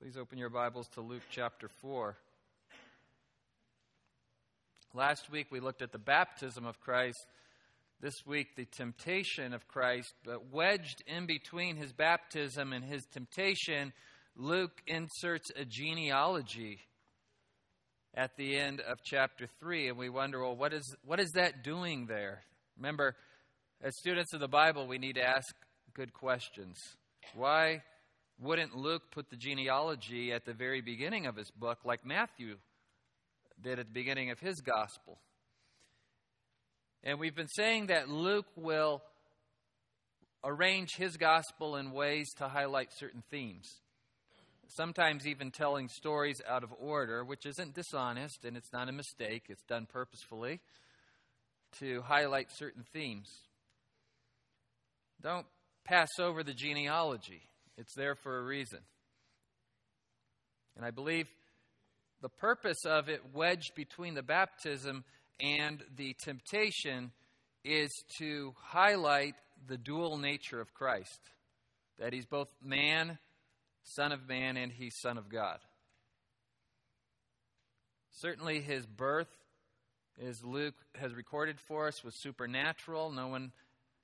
Please open your Bibles to Luke chapter 4. Last week we looked at the baptism of Christ. This week, the temptation of Christ. But wedged in between his baptism and his temptation, Luke inserts a genealogy at the end of chapter 3. And we wonder, well, what is, what is that doing there? Remember, as students of the Bible, we need to ask good questions. Why wouldn't Luke put the genealogy at the very beginning of his book like Matthew did at the beginning of his gospel? And we've been saying that Luke will arrange his gospel in ways to highlight certain themes. Sometimes even telling stories out of order, which isn't dishonest and it's not a mistake, it's done purposefully to highlight certain themes. Don't pass over the genealogy. It's there for a reason. And I believe the purpose of it, wedged between the baptism and the temptation, is to highlight the dual nature of Christ that he's both man, Son of Man, and he's Son of God. Certainly, his birth, as Luke has recorded for us, was supernatural. No one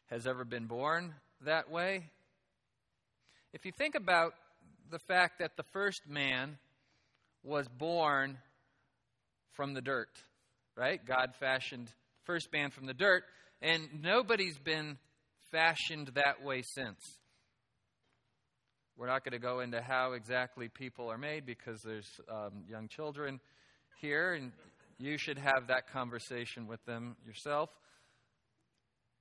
has ever been born that way. If you think about the fact that the first man was born from the dirt, right? God fashioned first man from the dirt, and nobody's been fashioned that way since. We're not going to go into how exactly people are made because there's um, young children here, and you should have that conversation with them yourself.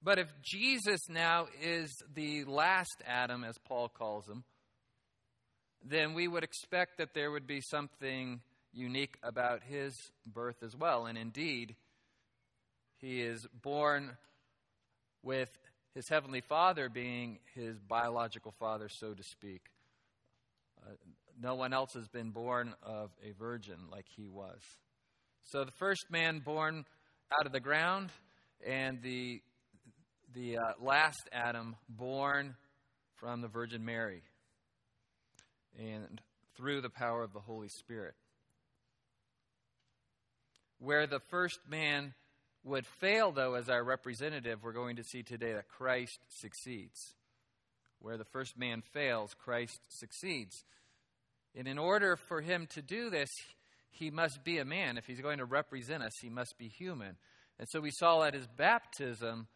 But if Jesus now is the last Adam, as Paul calls him, then we would expect that there would be something unique about his birth as well. And indeed, he is born with his heavenly father being his biological father, so to speak. Uh, no one else has been born of a virgin like he was. So the first man born out of the ground, and the the uh, last Adam born from the Virgin Mary and through the power of the Holy Spirit. Where the first man would fail, though, as our representative, we're going to see today that Christ succeeds. Where the first man fails, Christ succeeds. And in order for him to do this, he must be a man. If he's going to represent us, he must be human. And so we saw at his baptism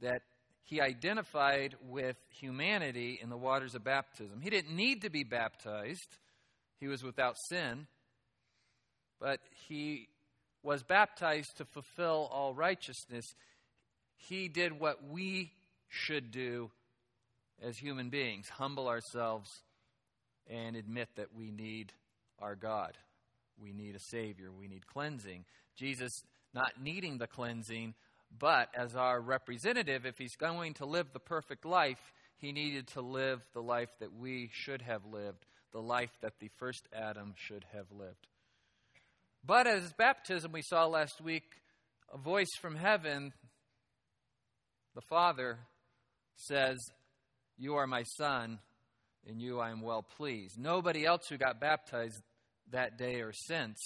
that he identified with humanity in the waters of baptism. He didn't need to be baptized, he was without sin, but he was baptized to fulfill all righteousness. He did what we should do as human beings humble ourselves and admit that we need our God. We need a Savior. We need cleansing. Jesus, not needing the cleansing, but as our representative, if he's going to live the perfect life, he needed to live the life that we should have lived, the life that the first Adam should have lived. But as baptism, we saw last week, a voice from heaven, the Father, says, You are my Son, in you I am well pleased. Nobody else who got baptized that day or since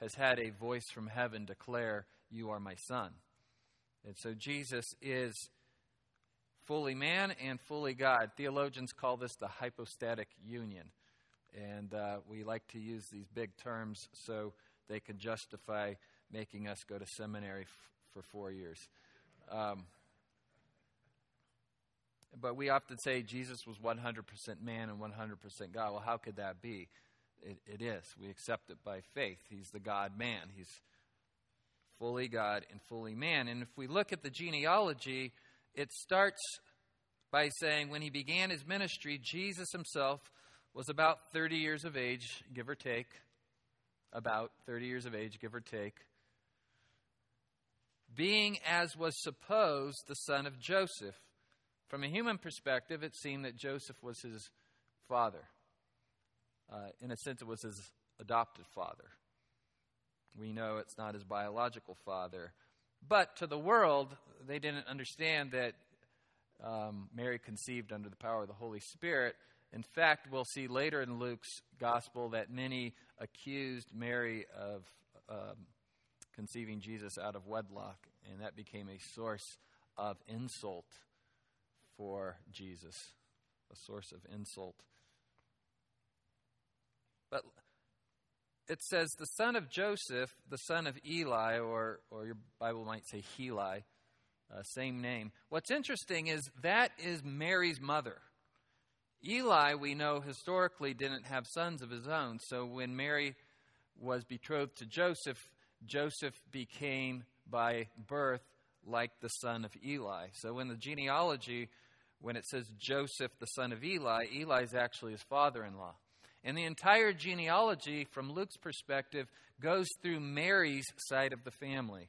has had a voice from heaven declare, You are my Son. And so Jesus is fully man and fully God. Theologians call this the hypostatic union. And uh, we like to use these big terms so they can justify making us go to seminary f- for four years. Um, but we often say Jesus was 100% man and 100% God. Well, how could that be? It, it is. We accept it by faith. He's the God man. He's fully God and fully man. And if we look at the genealogy, it starts by saying when he began his ministry, Jesus himself was about 30 years of age, give or take. About 30 years of age, give or take. Being, as was supposed, the son of Joseph. From a human perspective, it seemed that Joseph was his father. Uh, in a sense, it was his adopted father. We know it's not his biological father. But to the world, they didn't understand that um, Mary conceived under the power of the Holy Spirit, In fact, we'll see later in Luke's gospel that many accused Mary of um, conceiving Jesus out of wedlock, and that became a source of insult for Jesus, a source of insult. But it says the son of Joseph, the son of Eli, or, or your Bible might say Heli, uh, same name. What's interesting is that is Mary's mother. Eli, we know historically, didn't have sons of his own. So when Mary was betrothed to Joseph, Joseph became by birth like the son of Eli. So in the genealogy, when it says Joseph, the son of Eli, Eli is actually his father in law. And the entire genealogy, from Luke's perspective, goes through Mary's side of the family,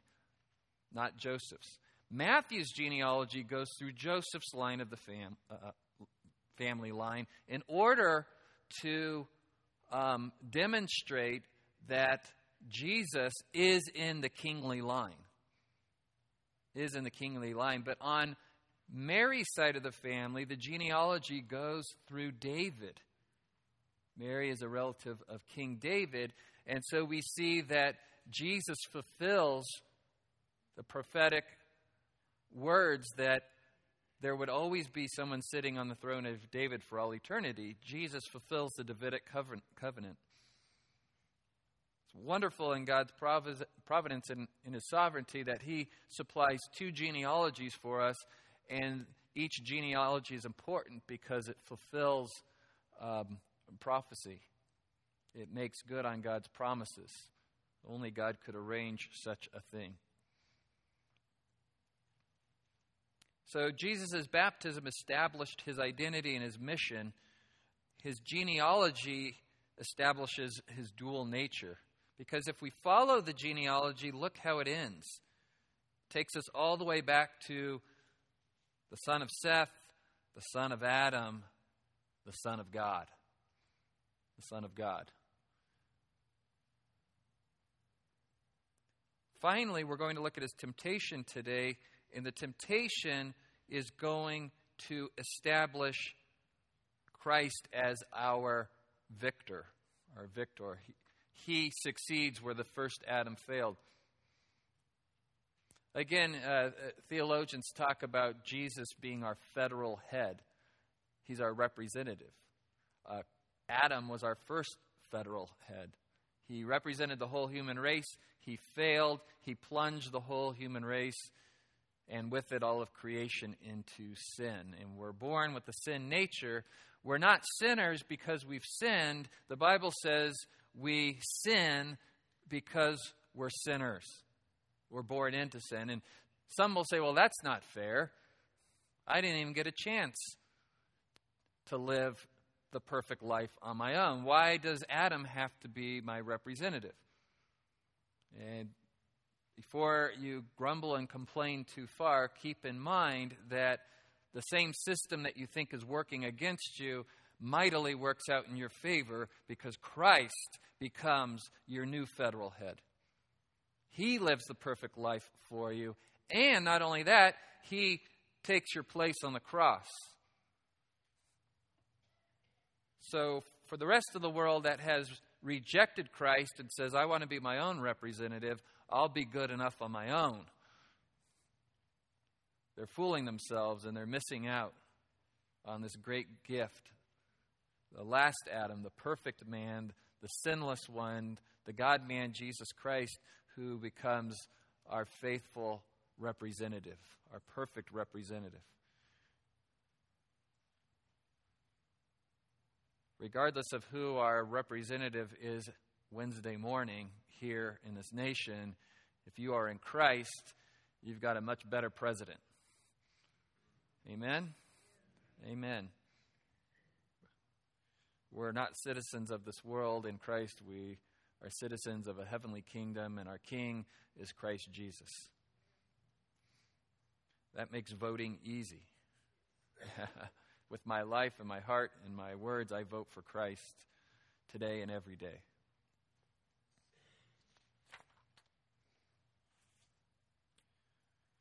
not Joseph's. Matthew's genealogy goes through Joseph's line of the fam- uh, uh, family line in order to um, demonstrate that Jesus is in the kingly line. Is in the kingly line. But on Mary's side of the family, the genealogy goes through David. Mary is a relative of King David. And so we see that Jesus fulfills the prophetic words that there would always be someone sitting on the throne of David for all eternity. Jesus fulfills the Davidic covenant. It's wonderful in God's providence and in His sovereignty that He supplies two genealogies for us, and each genealogy is important because it fulfills um, prophecy. It makes good on God's promises. Only God could arrange such a thing. So Jesus' baptism established his identity and his mission. His genealogy establishes his dual nature. Because if we follow the genealogy, look how it ends. It takes us all the way back to the son of Seth, the son of Adam, the son of God. The son of God. Finally, we're going to look at his temptation today and the temptation is going to establish Christ as our victor, our victor. He, he succeeds where the first Adam failed. Again, uh, theologians talk about Jesus being our federal head. He's our representative. Adam was our first federal head. He represented the whole human race. He failed. He plunged the whole human race and with it all of creation into sin. And we're born with the sin nature. We're not sinners because we've sinned. The Bible says we sin because we're sinners. We're born into sin. And some will say, well, that's not fair. I didn't even get a chance to live the perfect life on my own. Why does Adam have to be my representative? And before you grumble and complain too far, keep in mind that the same system that you think is working against you mightily works out in your favor because Christ becomes your new federal head. He lives the perfect life for you. And not only that, He takes your place on the cross. So, for the rest of the world that has rejected Christ and says, I want to be my own representative, I'll be good enough on my own. They're fooling themselves and they're missing out on this great gift. The last Adam, the perfect man, the sinless one, the God man, Jesus Christ, who becomes our faithful representative, our perfect representative. Regardless of who our representative is Wednesday morning, here in this nation, if you are in Christ, you've got a much better president. Amen? Amen. We're not citizens of this world in Christ. We are citizens of a heavenly kingdom, and our King is Christ Jesus. That makes voting easy. With my life and my heart and my words, I vote for Christ today and every day.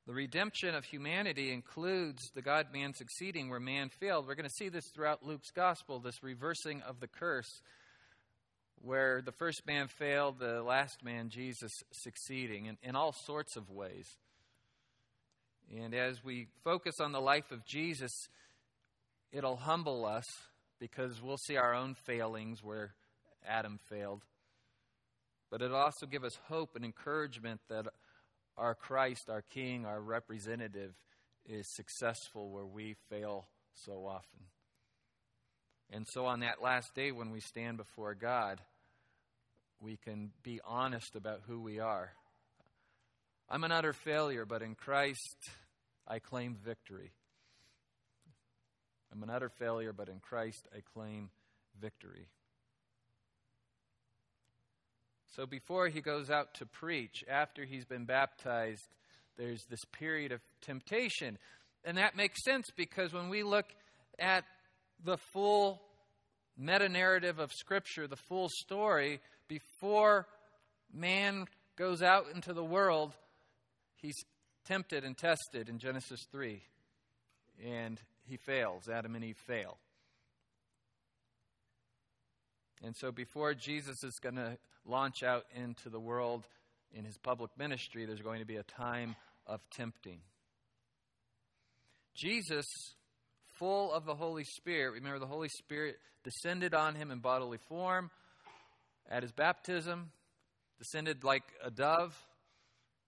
The redemption of humanity includes the God man succeeding where man failed. We're going to see this throughout Luke's gospel, this reversing of the curse, where the first man failed, the last man, Jesus, succeeding in, in all sorts of ways. And as we focus on the life of Jesus, it'll humble us because we'll see our own failings where Adam failed. But it'll also give us hope and encouragement that our Christ, our King, our representative, is successful where we fail so often. And so on that last day when we stand before God, we can be honest about who we are. I'm an utter failure, but in Christ I claim victory. I'm an utter failure, but in Christ I claim victory. So before he goes out to preach, after he's been baptized, there's this period of temptation. And that makes sense because when we look at the full meta narrative of Scripture, the full story, before man goes out into the world, he's tempted and tested in Genesis 3. And he fails. Adam and Eve fail. And so before Jesus is going to launch out into the world in his public ministry, there's going to be a time of tempting. Jesus, full of the Holy Spirit, remember the Holy Spirit descended on him in bodily form at his baptism, descended like a dove,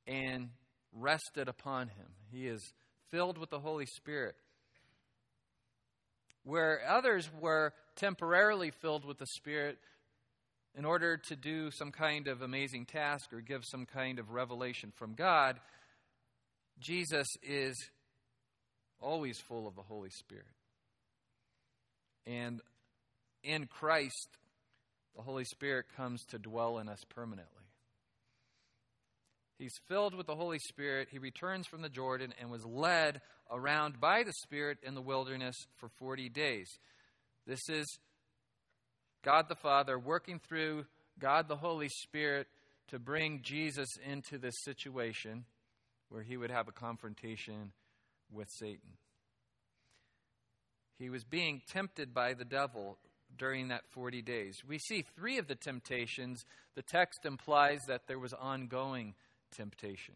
and rested upon him. He is filled with the Holy Spirit. Where others were temporarily filled with the Spirit in order to do some kind of amazing task or give some kind of revelation from God, Jesus is always full of the Holy Spirit. And in Christ, the Holy Spirit comes to dwell in us permanently. He's filled with the Holy Spirit. He returns from the Jordan and was led around by the Spirit in the wilderness for 40 days. This is God the Father working through God the Holy Spirit to bring Jesus into this situation where he would have a confrontation with Satan. He was being tempted by the devil during that 40 days. We see three of the temptations. The text implies that there was ongoing temptation.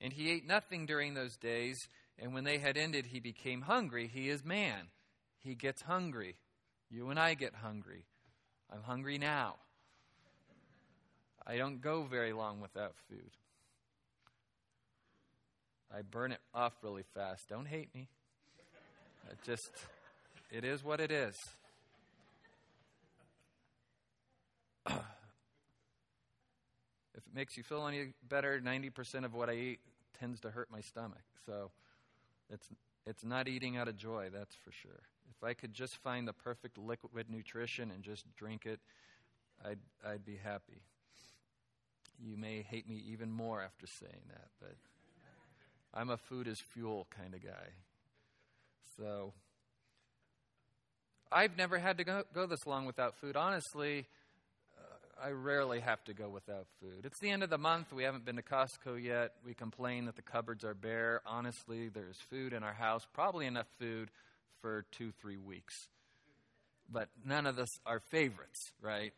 And he ate nothing during those days, and when they had ended, he became hungry. He is man, he gets hungry. You and I get hungry. I'm hungry now. I don't go very long without food. I burn it off really fast. Don't hate me. It just, it is what it is. it makes you feel any better, 90% of what I eat tends to hurt my stomach. So it's, it's not eating out of joy, that's for sure. If I could just find the perfect liquid nutrition and just drink it, I'd, I'd be happy. You may hate me even more after saying that, but I'm a food is fuel kind of guy. So I've never had to go, go this long without food. Honestly, I rarely have to go without food. It's the end of the month. We haven't been to Costco yet. We complain that the cupboards are bare. Honestly, there's food in our house, probably enough food for two, three weeks. But none of us are favorites, right?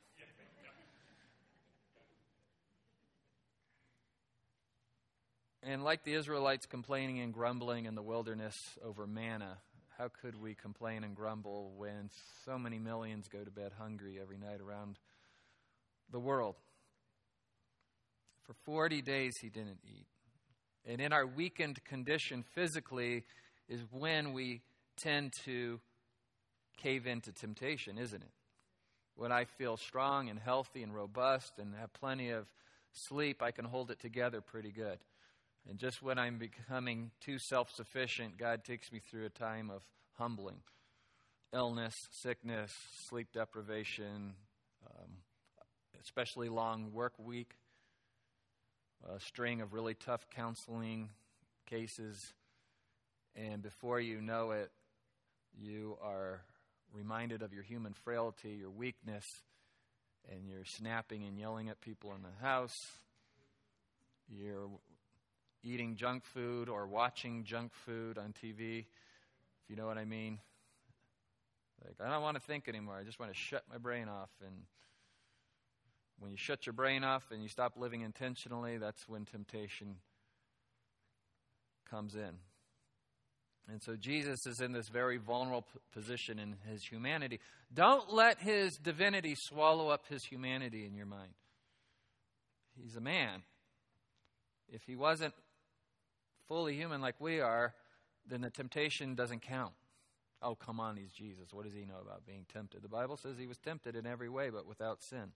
And like the Israelites complaining and grumbling in the wilderness over manna, how could we complain and grumble when so many millions go to bed hungry every night around the world? For 40 days he didn't eat. And in our weakened condition physically is when we tend to cave into temptation, isn't it? When I feel strong and healthy and robust and have plenty of sleep, I can hold it together pretty good. And just when I'm becoming too self sufficient, God takes me through a time of humbling illness, sickness, sleep deprivation, um, especially long work week, a string of really tough counseling cases. And before you know it, you are reminded of your human frailty, your weakness, and you're snapping and yelling at people in the house. You're eating junk food or watching junk food on TV, if you know what I mean. Like, I don't want to think anymore. I just want to shut my brain off. And when you shut your brain off and you stop living intentionally, that's when temptation comes in. And so Jesus is in this very vulnerable position in his humanity. Don't let his divinity swallow up his humanity in your mind. He's a man. If he wasn't fully human like we are, then the temptation doesn't count. Oh, come on, he's Jesus. What does he know about being tempted? The Bible says he was tempted in every way, but without sin.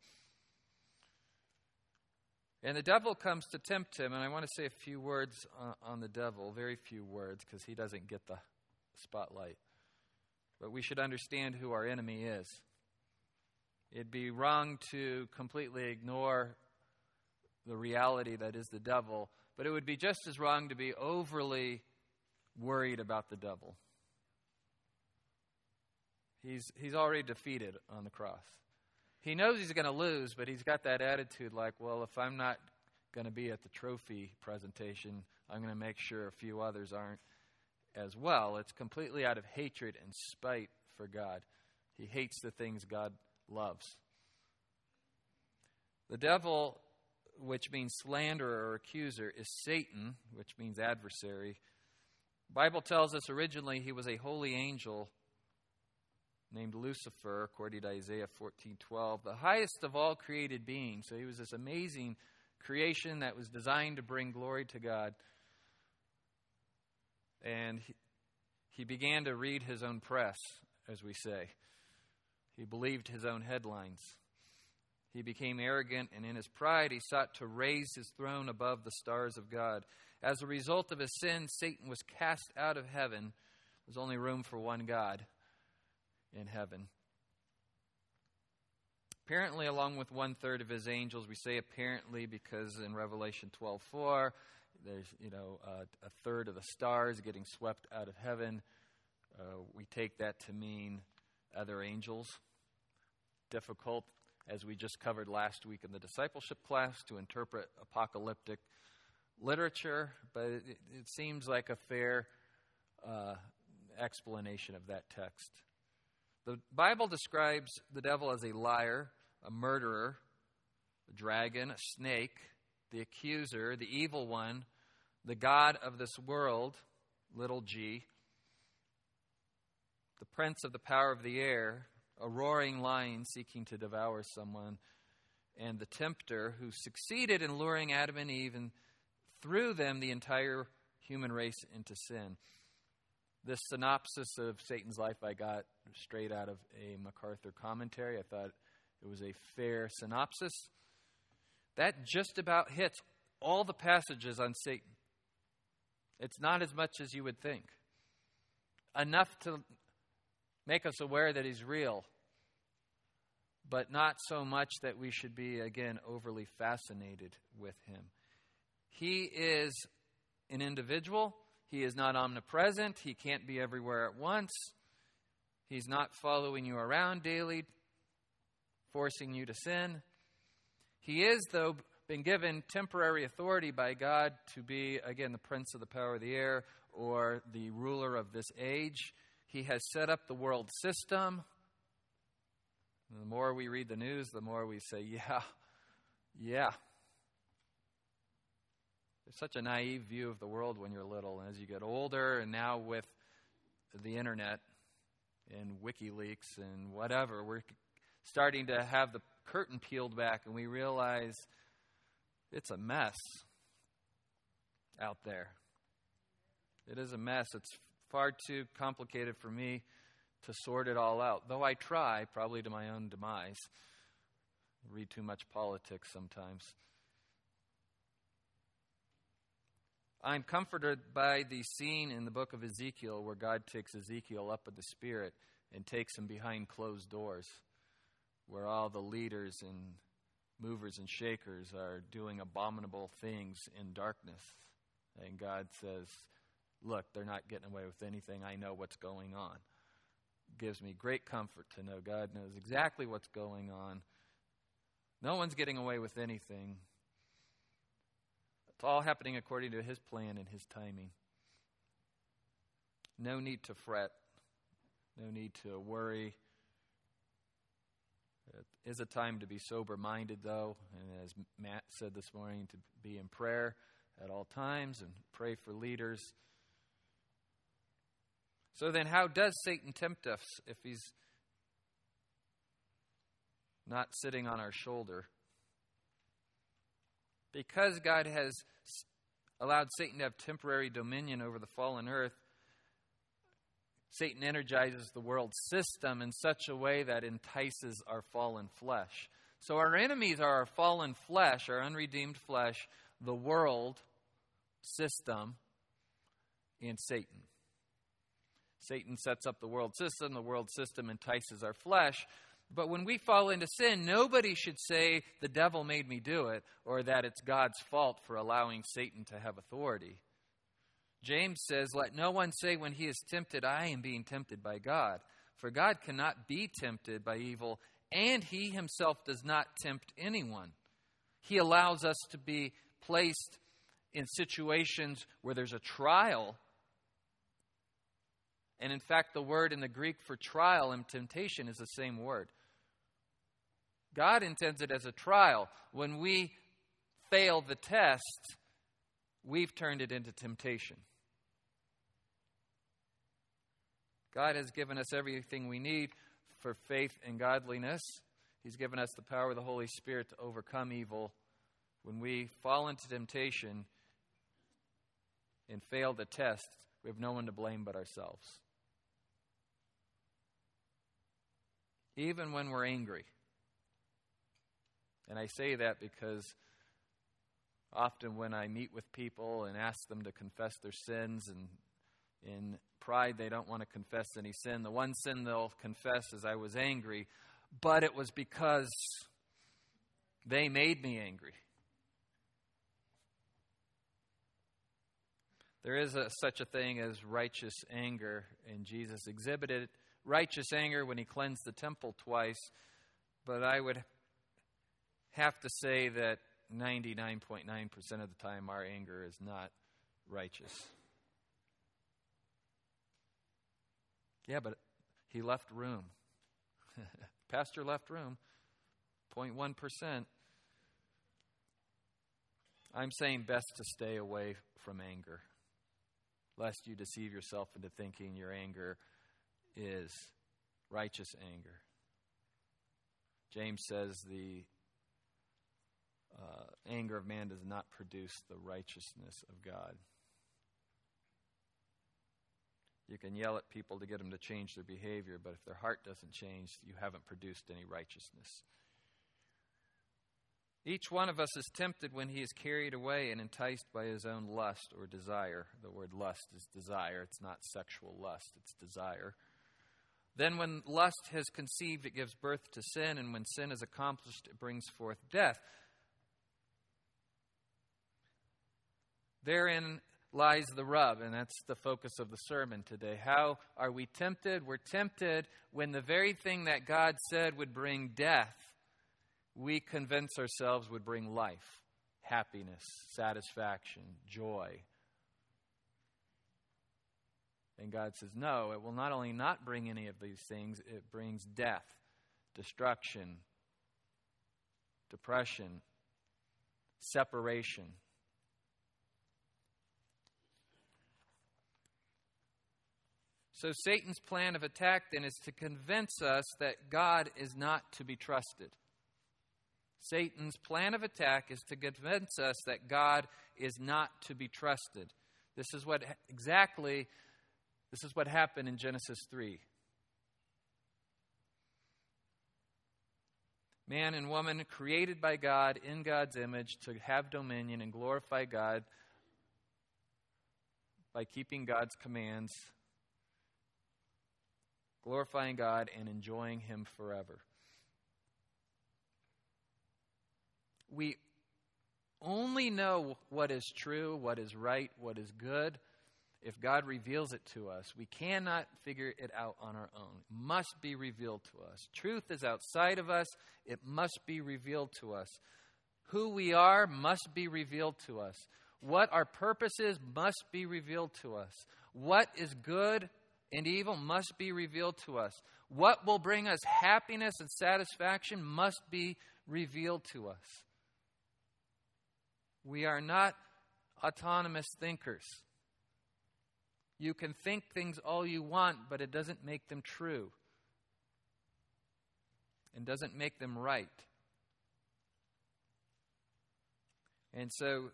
And the devil comes to tempt him, and I want to say a few words on the devil, very few words, because he doesn't get the spotlight. But we should understand who our enemy is. It'd be wrong to completely ignore the reality that is the devil, but it would be just as wrong to be overly worried about the devil. He's, he's already defeated on the cross. He knows he's going to lose, but he's got that attitude like, well, if I'm not going to be at the trophy presentation, I'm going to make sure a few others aren't as well. It's completely out of hatred and spite for God. He hates the things God loves. The devil, which means slanderer or accuser, is Satan, which means adversary. Bible tells us originally he was a holy angel named Lucifer, according to Isaiah 14:12, the highest of all created beings. So he was this amazing creation that was designed to bring glory to God. And he, he began to read his own press, as we say. He believed his own headlines. He became arrogant, and in his pride, he sought to raise his throne above the stars of God. As a result of his sin, Satan was cast out of heaven. There's only room for one God in heaven. Apparently, along with one third of his angels, we say apparently because in Revelation 12:4, there's you know a third of the stars getting swept out of heaven. Uh, we take that to mean other angels. Difficult, as we just covered last week in the discipleship class, to interpret apocalyptic literature, but it, it seems like a fair uh, explanation of that text. The Bible describes the devil as a liar, a murderer, a dragon, a snake, the accuser, the evil one, the God of this world, little g, the prince of the power of the air, a roaring lion seeking to devour someone, and the tempter who succeeded in luring Adam and Eve and through them the entire human race into sin. This synopsis of Satan's life I got straight out of a MacArthur commentary. I thought it was a fair synopsis. That just about hits all the passages on Satan. It's not as much as you would think. Enough to make us aware that he's real, but not so much that we should be, again, overly fascinated with him. He is an individual he is not omnipresent. He can't be everywhere at once. He's not following you around daily, forcing you to sin. He is, though, been given temporary authority by God to be, again, the prince of the power of the air or the ruler of this age. He has set up the world system. the more we read the news, the more we say, yeah, yeah, there's such a naive view of the world when you're little. And as you get older, and now with the internet and WikiLeaks and whatever, we're starting to have the curtain peeled back and we realize it's a mess out there. It is a mess. It's far too complicated for me to sort it all out, though I try, probably to my own demise. read too much politics sometimes. I'm comforted by the scene in the book of Ezekiel where God takes Ezekiel up in the Spirit and takes him behind closed doors, where all the leaders and movers and shakers are doing abominable things in darkness. And God says, Look, they're not getting away with anything. I know what's going on. Gives me great comfort to know God knows exactly what's going on. No one's getting away with anything It's all happening according to His plan and His timing. No need to fret, no need to worry. It is a time to be sober minded, though, and as Matt said this morning, to be in prayer at all times and pray for leaders. So then, how does Satan tempt us if he's not sitting on our shoulder? Because God has allowed Satan to have temporary dominion over the fallen earth, Satan energizes the world system in such a way that entices our fallen flesh. So our enemies are our fallen flesh, our unredeemed flesh, the world system, and Satan. Satan sets up the world system, the world system entices our flesh. But when we fall into sin, nobody should say, the devil made me do it, or that it's God's fault for allowing Satan to have authority. James says, Let no one say when he is tempted, I am being tempted by God. For God cannot be tempted by evil, and he himself does not tempt anyone. He allows us to be placed in situations where there's a trial. And in fact, the word in the Greek for trial and temptation is the same word. God intends it as a trial. When we fail the test, we've turned it into temptation. God has given us everything we need for faith and godliness. He's given us the power of the Holy Spirit to overcome evil. When we fall into temptation, and fail the test, we have no one to blame but ourselves. Even when we're angry. And I say that because often when I meet with people and ask them to confess their sins, and in pride they don't want to confess any sin, the one sin they'll confess is I was angry, but it was because they made me angry. There is a, such a thing as righteous anger, and Jesus exhibited righteous anger when he cleansed the temple twice. But I would have to say that 99.9% of the time our anger is not righteous. Yeah, but he left room. Pastor left room. 0.1%. I'm saying best to stay away from anger lest you deceive yourself into thinking your anger is righteous anger. James says the uh, anger of man does not produce the righteousness of God. You can yell at people to get them to change their behavior, but if their heart doesn't change, you haven't produced any righteousness. Each one of us is tempted when he is carried away and enticed by his own lust or desire. The word lust is desire, it's not sexual lust, it's desire. Then, when lust has conceived, it gives birth to sin, and when sin is accomplished, it brings forth death. Therein lies the rub, and that's the focus of the sermon today. How are we tempted? We're tempted when the very thing that God said would bring death we convince ourselves would bring life, happiness, satisfaction, joy. And God says, no, it will not only not bring any of these things, it brings death, destruction, depression, separation. So, Satan's plan of attack then is to convince us that God is not to be trusted. Satan's plan of attack is to convince us that God is not to be trusted. This is what exactly this is what happened in Genesis 3. Man and woman created by God in God's image to have dominion and glorify God by keeping God's commands, glorifying God and enjoying him forever. we only know what is true, what is right, what is good if God reveals it to us. We cannot figure it out on our own. It must be revealed to us. Truth is outside of us, it must be revealed to us. Who we are must be revealed to us. What our purpose is must be revealed to us. What is good and evil must be revealed to us. What will bring us happiness and satisfaction must be revealed to us. We are not autonomous thinkers. You can think things all you want, but it doesn't make them true and doesn't make them right. And so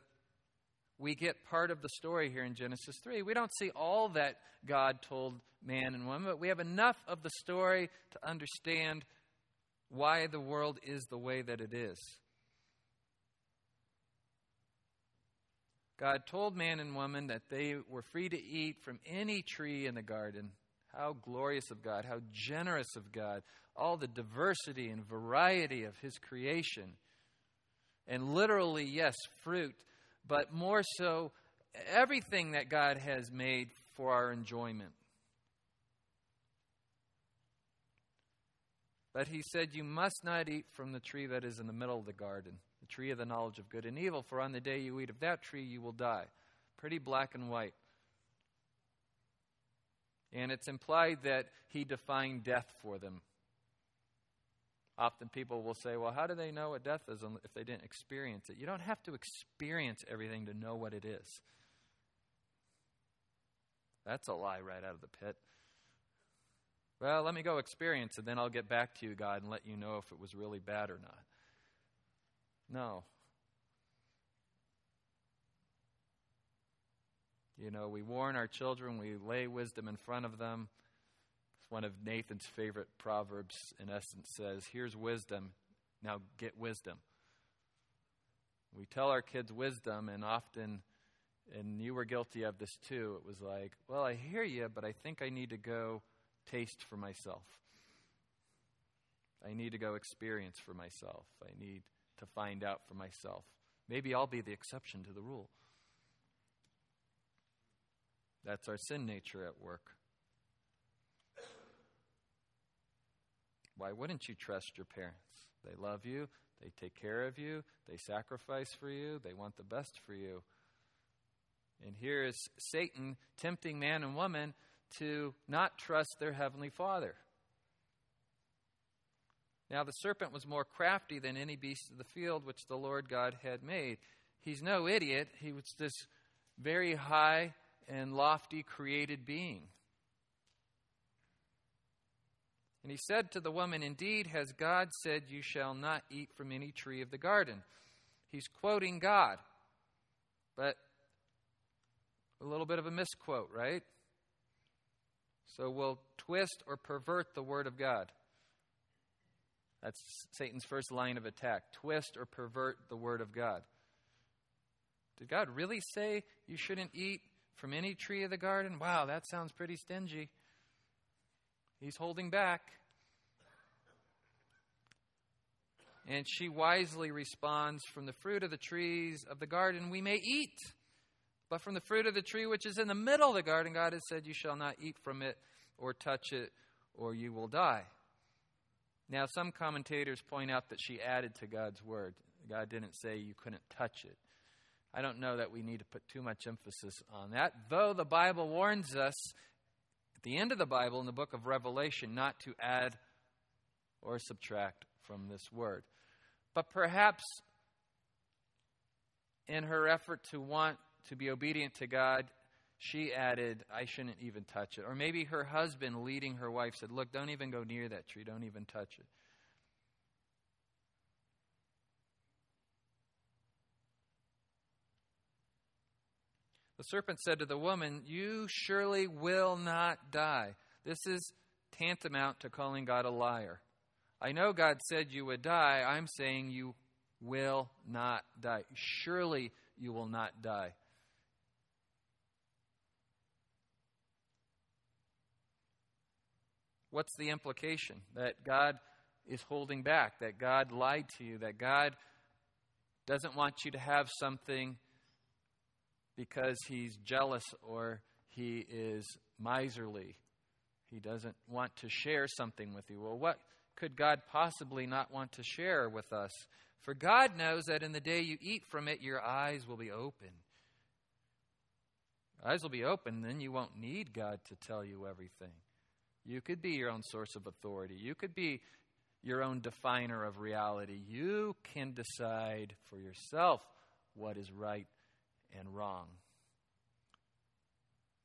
we get part of the story here in Genesis 3. We don't see all that God told man and woman, but we have enough of the story to understand why the world is the way that it is. God told man and woman that they were free to eat from any tree in the garden. How glorious of God, how generous of God, all the diversity and variety of His creation. And literally, yes, fruit, but more so, everything that God has made for our enjoyment. But He said, You must not eat from the tree that is in the middle of the garden the tree of the knowledge of good and evil, for on the day you eat of that tree, you will die. Pretty black and white. And it's implied that he defined death for them. Often people will say, well, how do they know what death is if they didn't experience it? You don't have to experience everything to know what it is. That's a lie right out of the pit. Well, let me go experience it, then I'll get back to you, God, and let you know if it was really bad or not. No. You know, we warn our children, we lay wisdom in front of them. One of Nathan's favorite proverbs, in essence, says, Here's wisdom, now get wisdom. We tell our kids wisdom, and often, and you were guilty of this too, it was like, Well, I hear you, but I think I need to go taste for myself. I need to go experience for myself. I need to find out for myself. Maybe I'll be the exception to the rule. That's our sin nature at work. Why wouldn't you trust your parents? They love you, they take care of you, they sacrifice for you, they want the best for you. And here is Satan tempting man and woman to not trust their heavenly Father. Now the serpent was more crafty than any beast of the field which the Lord God had made. He's no idiot. He was this very high and lofty created being. And he said to the woman, Indeed, has God said, You shall not eat from any tree of the garden? He's quoting God, but a little bit of a misquote, right? So we'll twist or pervert the word of God. That's Satan's first line of attack twist or pervert the word of God. Did God really say you shouldn't eat from any tree of the garden? Wow, that sounds pretty stingy. He's holding back. And she wisely responds From the fruit of the trees of the garden we may eat. But from the fruit of the tree which is in the middle of the garden, God has said, You shall not eat from it or touch it, or you will die. Now, some commentators point out that she added to God's word. God didn't say you couldn't touch it. I don't know that we need to put too much emphasis on that, though the Bible warns us at the end of the Bible in the book of Revelation not to add or subtract from this word. But perhaps in her effort to want to be obedient to God, she added, I shouldn't even touch it. Or maybe her husband, leading her wife, said, Look, don't even go near that tree, don't even touch it. The serpent said to the woman, You surely will not die. This is tantamount to calling God a liar. I know God said you would die. I'm saying you will not die. Surely you will not die. What's the implication? That God is holding back, that God lied to you, that God doesn't want you to have something because he's jealous or he is miserly. He doesn't want to share something with you. Well, what could God possibly not want to share with us? For God knows that in the day you eat from it, your eyes will be open. Eyes will be open, then you won't need God to tell you everything. You could be your own source of authority. You could be your own definer of reality. You can decide for yourself what is right and wrong.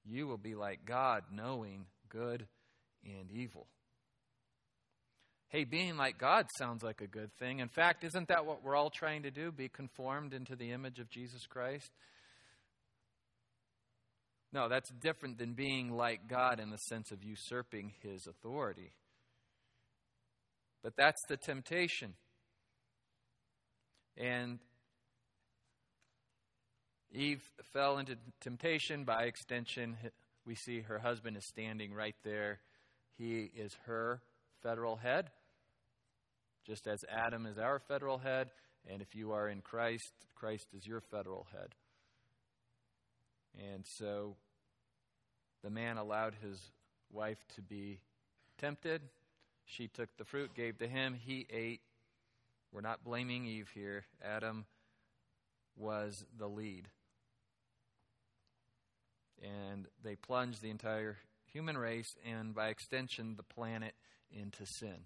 You will be like God, knowing good and evil. Hey, being like God sounds like a good thing. In fact, isn't that what we're all trying to do? Be conformed into the image of Jesus Christ? No, that's different than being like God in the sense of usurping his authority. But that's the temptation. And Eve fell into temptation. By extension, we see her husband is standing right there. He is her federal head, just as Adam is our federal head. And if you are in Christ, Christ is your federal head. And so the man allowed his wife to be tempted. She took the fruit, gave to him. He ate. We're not blaming Eve here. Adam was the lead. And they plunged the entire human race and, by extension, the planet into sin.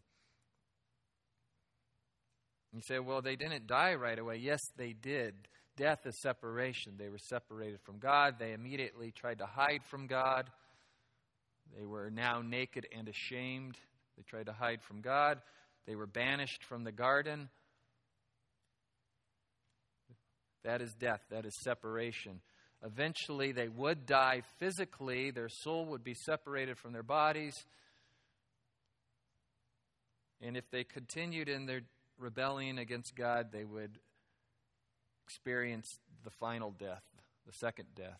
You say, well, they didn't die right away. Yes, they did. Death is separation. They were separated from God. They immediately tried to hide from God. They were now naked and ashamed. They tried to hide from God. They were banished from the garden. That is death. That is separation. Eventually, they would die physically. Their soul would be separated from their bodies. And if they continued in their rebellion against God, they would experience the final death, the second death,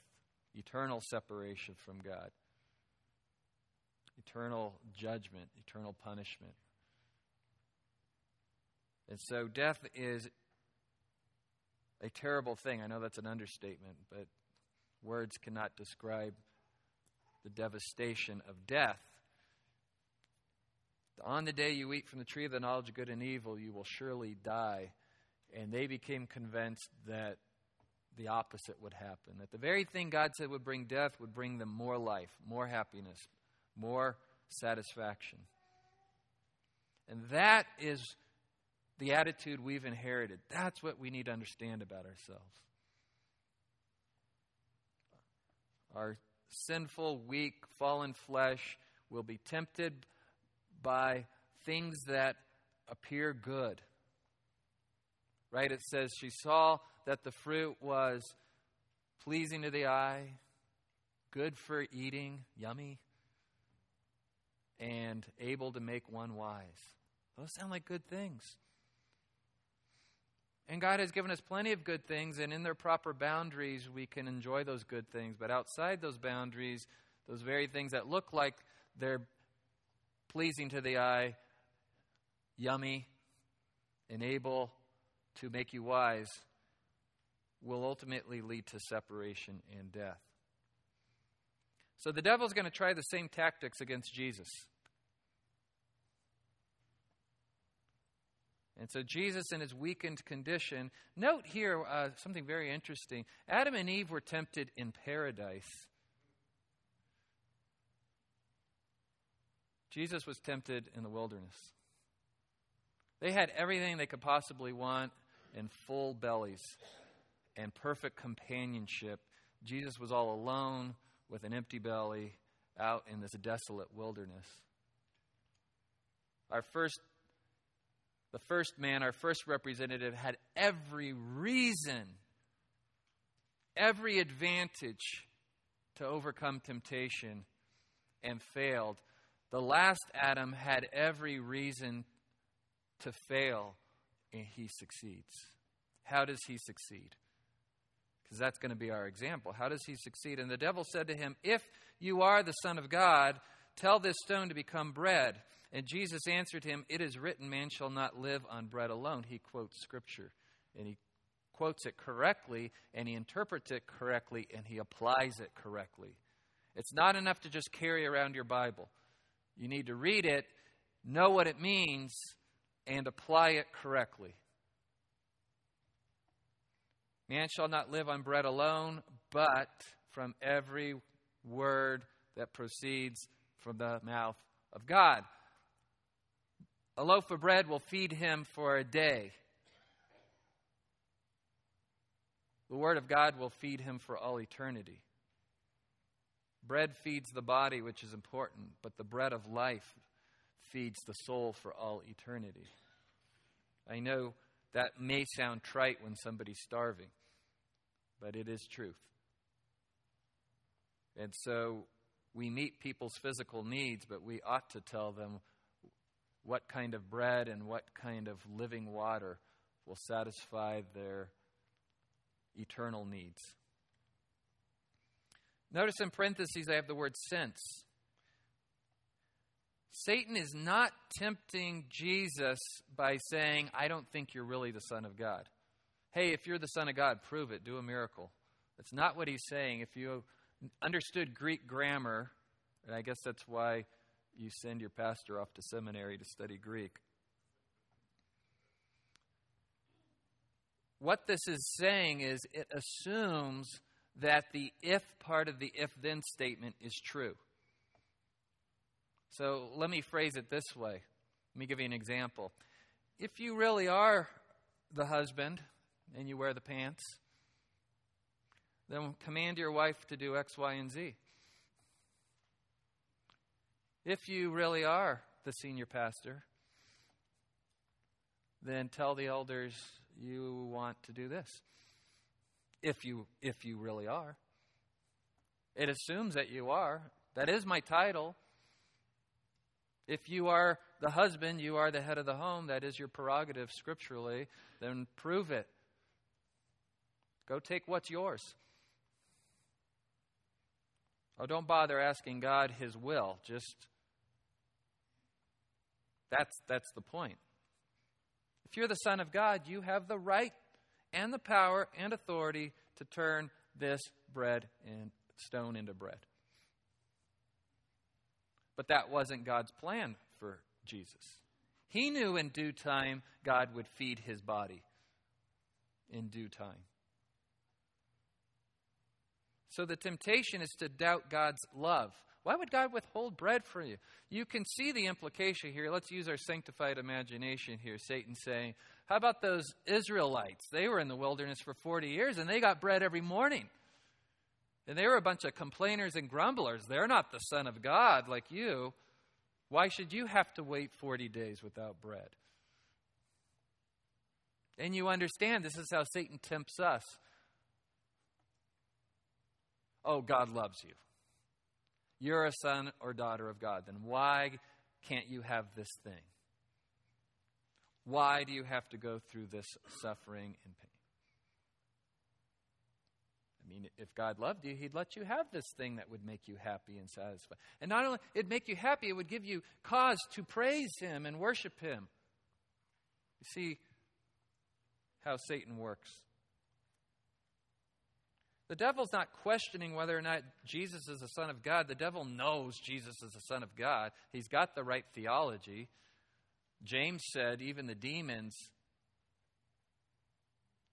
eternal separation from God, eternal judgment, eternal punishment. And so death is a terrible thing. I know that's an understatement, but words cannot describe the devastation of death. On the day you eat from the tree of the knowledge of good and evil, you will surely die. And they became convinced that the opposite would happen. That the very thing God said would bring death would bring them more life, more happiness, more satisfaction. And that is the attitude we've inherited. That's what we need to understand about ourselves. Our sinful, weak, fallen flesh will be tempted by things that appear good. Right? It says she saw that the fruit was pleasing to the eye, good for eating, yummy, and able to make one wise. Those sound like good things. And God has given us plenty of good things, and in their proper boundaries, we can enjoy those good things. But outside those boundaries, those very things that look like they're pleasing to the eye, yummy, and able to make you wise, will ultimately lead to separation and death. So the devil's going to try the same tactics against Jesus. And so Jesus, in his weakened condition, note here uh, something very interesting. Adam and Eve were tempted in paradise. Jesus was tempted in the wilderness. They had everything they could possibly want and full bellies and perfect companionship. Jesus was all alone with an empty belly out in this desolate wilderness. Our first the first man, our first representative, had every reason, every advantage to overcome temptation and failed. The last Adam had every reason to fail, and he succeeds. How does he succeed? Because that's going to be our example. How does he succeed? And the devil said to him, If you are the Son of God, tell this stone to become bread. And Jesus answered him, It is written, man shall not live on bread alone. He quotes Scripture. And he quotes it correctly, and he interprets it correctly, and he applies it correctly. It's not enough to just carry around your Bible. You need to read it, know what it means, and apply it correctly. Man shall not live on bread alone, but from every word that proceeds from the mouth of God. A loaf of bread will feed him for a day. The Word of God will feed him for all eternity. Bread feeds the body, which is important, but the bread of life feeds the soul for all eternity. I know that may sound trite when somebody's starving, but it is truth. And so we meet people's physical needs, but we ought to tell them what kind of bread and what kind of living water will satisfy their eternal needs. Notice in parentheses, I have the word since. Satan is not tempting Jesus by saying, I don't think you're really the Son of God. Hey, if you're the Son of God, prove it, do a miracle. That's not what he's saying. If you understood Greek grammar, and I guess that's why you send your pastor off to seminary to study Greek. What this is saying is it assumes that the if part of the if then statement is true. So let me phrase it this way. Let me give you an example. If you really are the husband and you wear the pants, then command your wife to do X, Y, and Z. If you really are the senior pastor, then tell the elders you want to do this. If you if you really are. It assumes that you are. That is my title. If you are the husband, you are the head of the home, that is your prerogative scripturally, then prove it. Go take what's yours. Oh, don't bother asking God his will. Just that's that's the point. If you're the son of God, you have the right and the power and authority to turn this bread and stone into bread. But that wasn't God's plan for Jesus. He knew in due time God would feed his body in due time. So the temptation is to doubt God's love. Why would God withhold bread from you? You can see the implication here. Let's use our sanctified imagination here. Satan saying, How about those Israelites? They were in the wilderness for 40 years and they got bread every morning. And they were a bunch of complainers and grumblers. They're not the Son of God like you. Why should you have to wait 40 days without bread? And you understand this is how Satan tempts us. Oh, God loves you. You're a son or daughter of God. Then why can't you have this thing? Why do you have to go through this suffering and pain? I mean, if God loved you, He'd let you have this thing that would make you happy and satisfied. And not only it'd make you happy, it would give you cause to praise Him and worship Him. You see how Satan works. The devil's not questioning whether or not Jesus is the Son of God. The devil knows Jesus is the Son of God. He's got the right theology. James said even the demons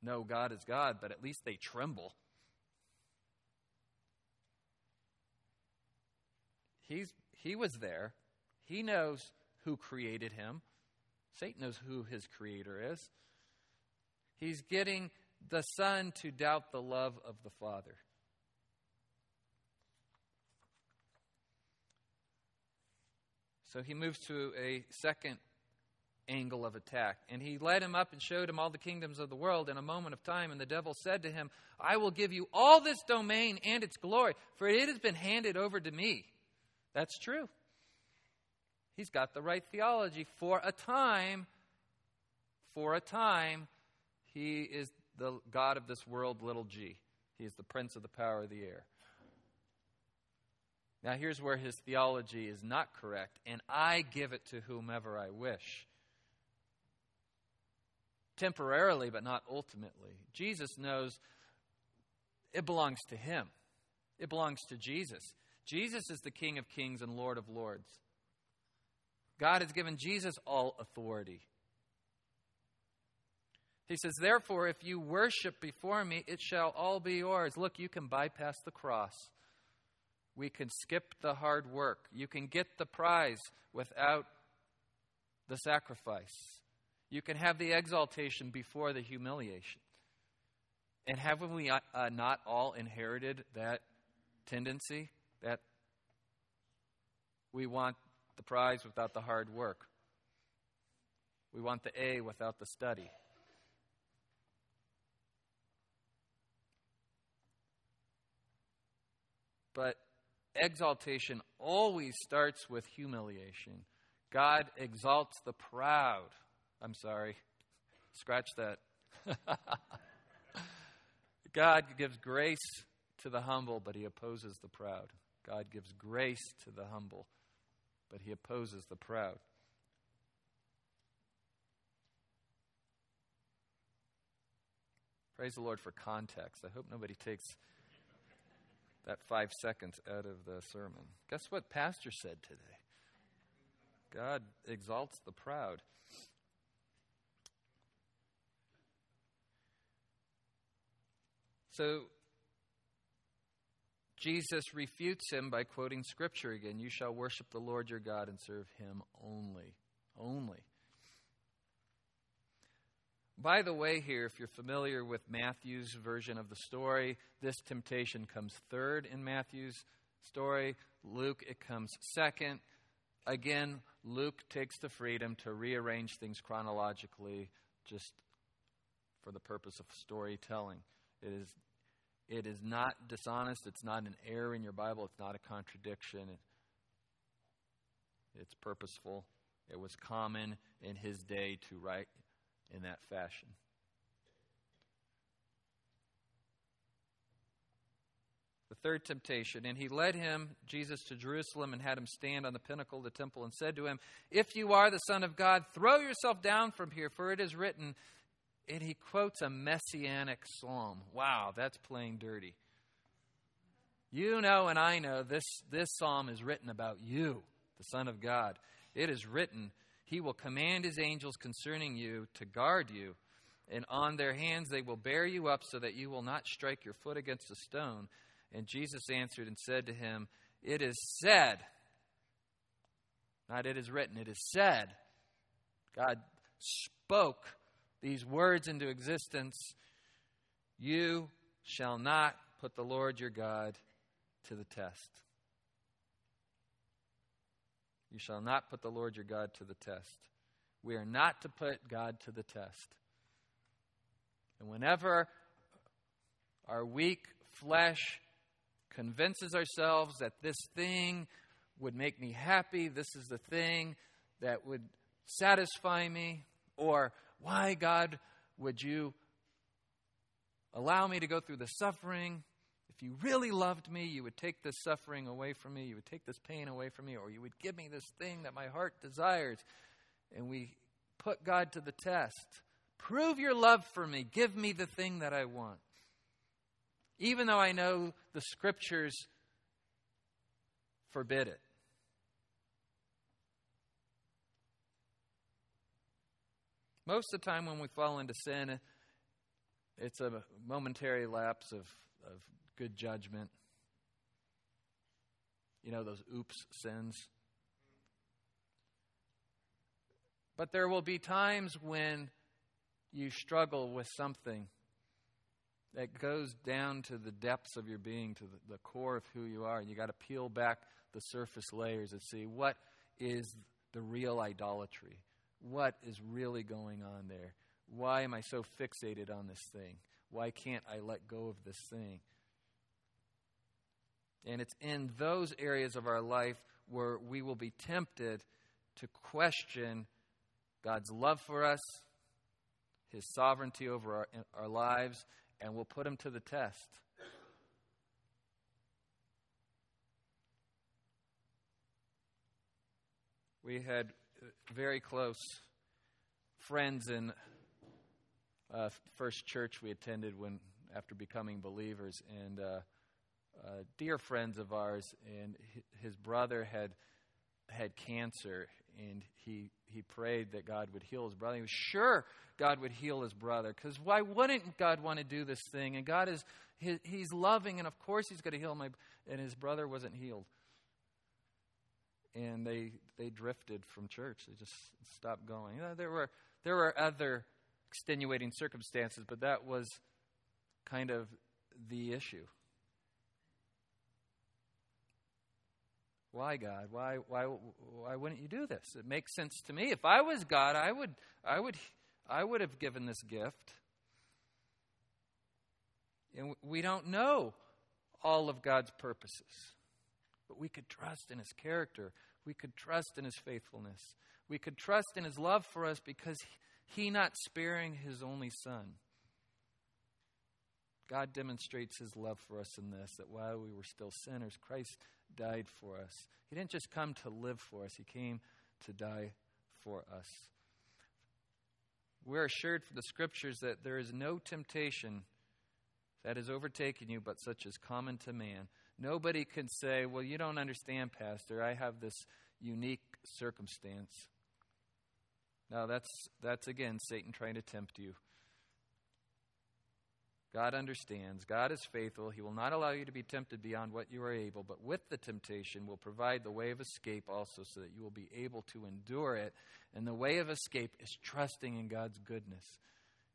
know God is God, but at least they tremble. He's, he was there. He knows who created him. Satan knows who his creator is. He's getting the Son to doubt the love of the Father. So he moves to a second angle of attack. And he led him up and showed him all the kingdoms of the world in a moment of time. And the devil said to him, I will give you all this domain and its glory, for it has been handed over to me. That's true. He's got the right theology. For a time, for a time, he is the God of this world, little g. He is the prince of the power of the air. Now, here's where his theology is not correct, and I give it to whomever I wish. Temporarily, but not ultimately. Jesus knows it belongs to him, it belongs to Jesus. Jesus is the King of kings and Lord of lords. God has given Jesus all authority. He says, Therefore, if you worship before me, it shall all be yours. Look, you can bypass the cross. We can skip the hard work. You can get the prize without the sacrifice. You can have the exaltation before the humiliation. And haven't we uh, uh not all inherited that tendency? That we want the prize without the hard work. We want the A without the study. But exaltation always starts with humiliation. God exalts the proud. I'm sorry. Scratch that. God gives grace to the humble, but he opposes the proud. God gives grace to the humble, but he opposes the proud. Praise the Lord for context. I hope nobody takes that five seconds out of the sermon. Guess what Pastor said today? God exalts the proud. So Jesus refutes him by quoting scripture again You shall worship the Lord your God and serve him only. Only. By the way, here, if you're familiar with Matthew's version of the story, this temptation comes third in Matthew's story. Luke, it comes second. Again, Luke takes the freedom to rearrange things chronologically just for the purpose of storytelling. It is, it is not dishonest. It's not an error in your Bible. It's not a contradiction. It, it's purposeful. It was common in his day to write in that fashion. The third temptation, and he led him, Jesus, to Jerusalem and had him stand on the pinnacle of the temple and said to him, If you are the Son of God, throw yourself down from here, for it is written. And he quotes a messianic psalm. Wow, that's playing dirty. You know, and I know this, this psalm is written about you, the Son of God. It is written he will command his angels concerning you to guard you, and on their hands they will bear you up so that you will not strike your foot against a stone. And Jesus answered and said to him, It is said, not it is written, it is said. God spoke these words into existence. You shall not put the Lord your God to the test. You shall not put the Lord your God to the test. We are not to put God to the test. And whenever our weak flesh convinces ourselves that this thing would make me happy, this is the thing that would satisfy me, or why, God, would you allow me to go through the suffering? If you really loved me, you would take this suffering away from me, you would take this pain away from me, or you would give me this thing that my heart desires. And we put God to the test. Prove your love for me. Give me the thing that I want. Even though I know the scriptures forbid it. Most of the time when we fall into sin, it's a momentary lapse of, of good judgment. You know, those oops sins. But there will be times when you struggle with something that goes down to the depths of your being, to the, the core of who you are. And you got to peel back the surface layers and see what is the real idolatry. What is really going on there? Why am I so fixated on this thing? Why can't I let go of this thing? And it's in those areas of our life where we will be tempted to question God's love for us, His sovereignty over our, our lives, and we'll put Him to the test. We had very close friends in uh, first church we attended when after becoming believers, and uh, uh, dear friends of ours, and his brother had had cancer, and he, he prayed that God would heal his brother. He was sure God would heal his brother because why wouldn't God want to do this thing? And God is he, he's loving, and of course he's going to heal my. And his brother wasn't healed, and they they drifted from church. They just stopped going. You know, there were there were other extenuating circumstances, but that was kind of the issue. Why, God? Why, why, why wouldn't you do this? It makes sense to me. If I was God, I would, I would, I would have given this gift. And we don't know all of God's purposes, but we could trust in His character. We could trust in His faithfulness. We could trust in His love for us because He not sparing His only Son. God demonstrates His love for us in this that while we were still sinners, Christ died for us. He didn't just come to live for us, He came to die for us. We're assured from the Scriptures that there is no temptation that has overtaken you but such as common to man. Nobody can say, Well, you don't understand, Pastor. I have this unique circumstance. Now, that's, that's again Satan trying to tempt you. God understands. God is faithful. He will not allow you to be tempted beyond what you are able, but with the temptation will provide the way of escape also so that you will be able to endure it. And the way of escape is trusting in God's goodness.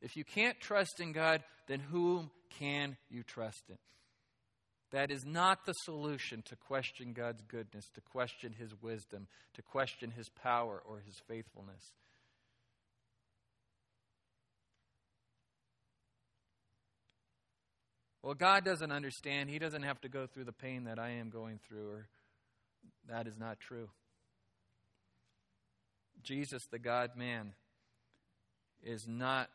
If you can't trust in God, then whom can you trust in? That is not the solution to question God's goodness, to question His wisdom, to question His power or His faithfulness. Well, God doesn't understand. He doesn't have to go through the pain that I am going through, or that is not true. Jesus, the God man, is not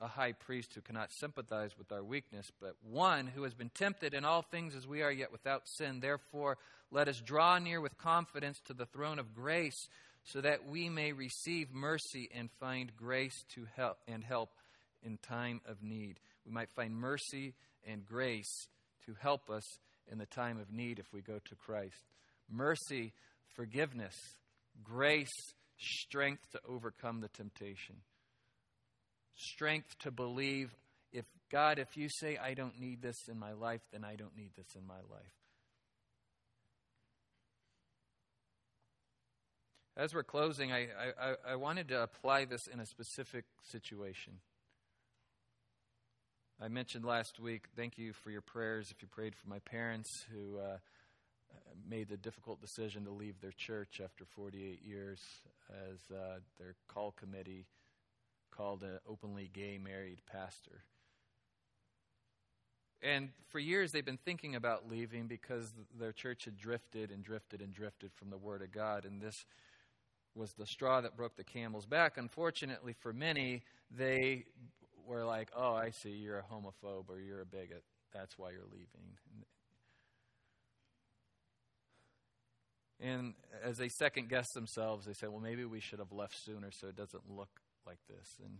a high priest who cannot sympathize with our weakness, but one who has been tempted in all things as we are, yet without sin. Therefore, let us draw near with confidence to the throne of grace, so that we may receive mercy and find grace to help and help in time of need we might find mercy and grace to help us in the time of need if we go to Christ. Mercy, forgiveness, grace, strength to overcome the temptation, strength to believe if God, if you say, I don't need this in my life, then I don't need this in my life. As we're closing, I, I, I wanted to apply this in a specific situation. I mentioned last week, thank you for your prayers if you prayed for my parents who uh, made the difficult decision to leave their church after 48 years as uh, their call committee called an openly gay married pastor. And for years, they've been thinking about leaving because their church had drifted and drifted and drifted from the Word of God. And this was the straw that broke the camel's back. Unfortunately, for many, they were like, oh, I see, you're a homophobe or you're a bigot. That's why you're leaving. And as they second guess themselves, they say, well, maybe we should have left sooner so it doesn't look like this. And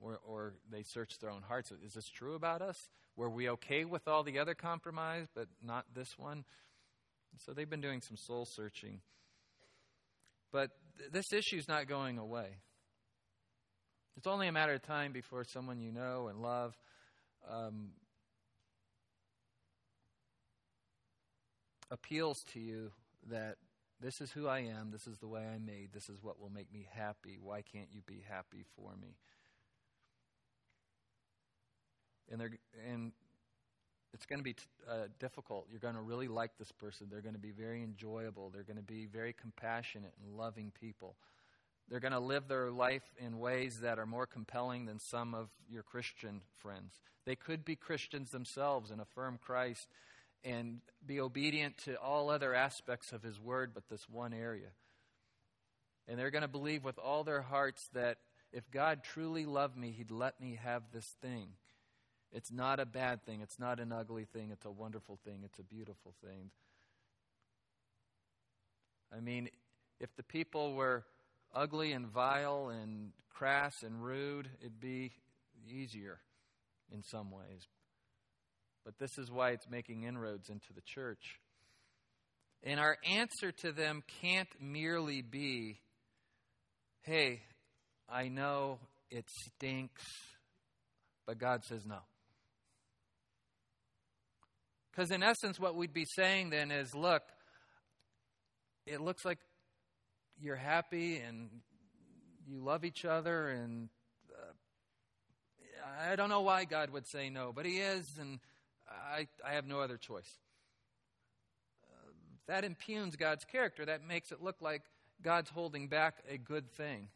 or, or they search their own hearts. Is this true about us? Were we okay with all the other compromise, but not this one? So they've been doing some soul searching. But th- this issue is not going away. It's only a matter of time before someone you know and love um, appeals to you that this is who I am, this is the way I'm made, this is what will make me happy. Why can't you be happy for me? And they're and it's going to be t- uh, difficult. You're going to really like this person. They're going to be very enjoyable. They're going to be very compassionate and loving people. They're going to live their life in ways that are more compelling than some of your Christian friends. They could be Christians themselves and affirm Christ and be obedient to all other aspects of His Word, but this one area. And they're going to believe with all their hearts that if God truly loved me, He'd let me have this thing. It's not a bad thing. It's not an ugly thing. It's a wonderful thing. It's a beautiful thing. I mean, if the people were ugly and vile and crass and rude, it'd be easier in some ways. But this is why it's making inroads into the church. And our answer to them can't merely be, hey, I know it stinks, but God says no. Because in essence, what we'd be saying then is look, it looks like you're happy and you love each other, and uh, I don't know why God would say no, but He is, and I, I have no other choice. Uh, that impugns God's character. That makes it look like God's holding back a good thing.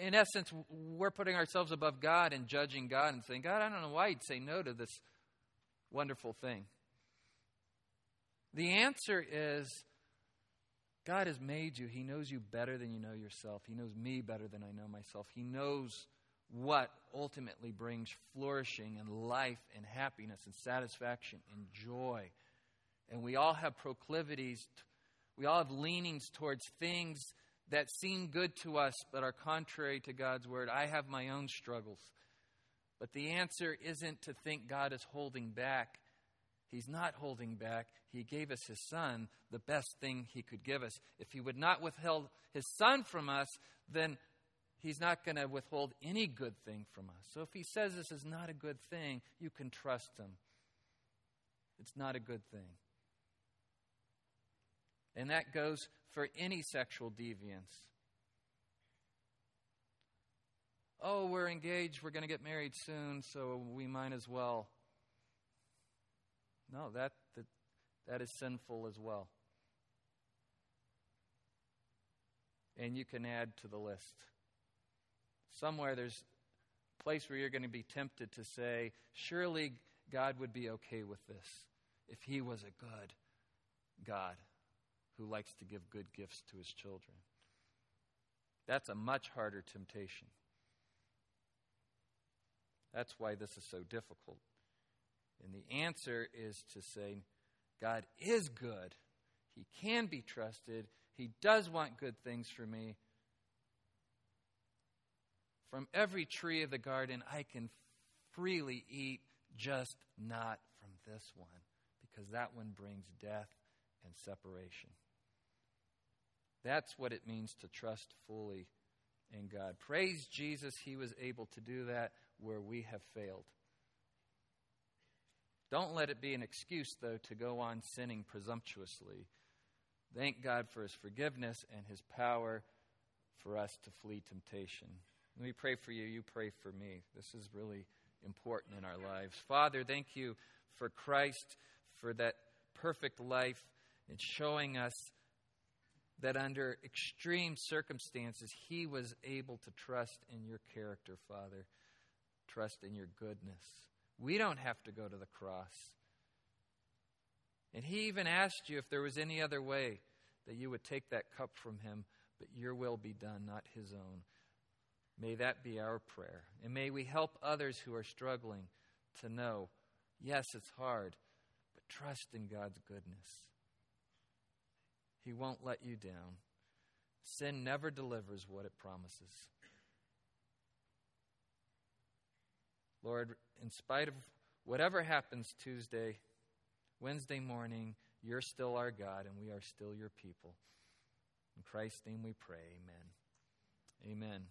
In essence, we're putting ourselves above God and judging God and saying, God, I don't know why you'd say no to this wonderful thing. The answer is God has made you. He knows you better than you know yourself. He knows me better than I know myself. He knows what ultimately brings flourishing and life and happiness and satisfaction and joy. And we all have proclivities, we all have leanings towards things that seem good to us but are contrary to God's word. I have my own struggles. But the answer isn't to think God is holding back. He's not holding back. He gave us His Son, the best thing He could give us. If He would not withhold His Son from us, then He's not going to withhold any good thing from us. So if He says this is not a good thing, you can trust Him. It's not a good thing. And that goes for any sexual deviance. Oh, we're engaged, we're going to get married soon, so we might as well. No, that, that, that is sinful as well. And you can add to the list. Somewhere there's a place where you're going to be tempted to say, surely God would be okay with this if He was a good God who likes to give good gifts to His children. That's a much harder temptation. That's why this is so difficult. And the answer is to say, God is good. He can be trusted. He does want good things for me. From every tree of the garden, I can freely eat, just not from this one, because that one brings death and separation. That's what it means to trust fully in God. Praise Jesus, He was able to do that where we have failed. Don't let it be an excuse, though, to go on sinning presumptuously. Thank God for His forgiveness and His power for us to flee temptation. Let me pray for you. You pray for me. This is really important in our lives. Father, thank you for Christ, for that perfect life, and showing us that under extreme circumstances, He was able to trust in your character, Father, trust in your goodness. We don't have to go to the cross. And he even asked you if there was any other way that you would take that cup from him, but your will be done, not his own. May that be our prayer. And may we help others who are struggling to know yes, it's hard, but trust in God's goodness. He won't let you down. Sin never delivers what it promises. Lord, in spite of whatever happens Tuesday, Wednesday morning, you're still our God and we are still your people. In Christ's name we pray. Amen. Amen.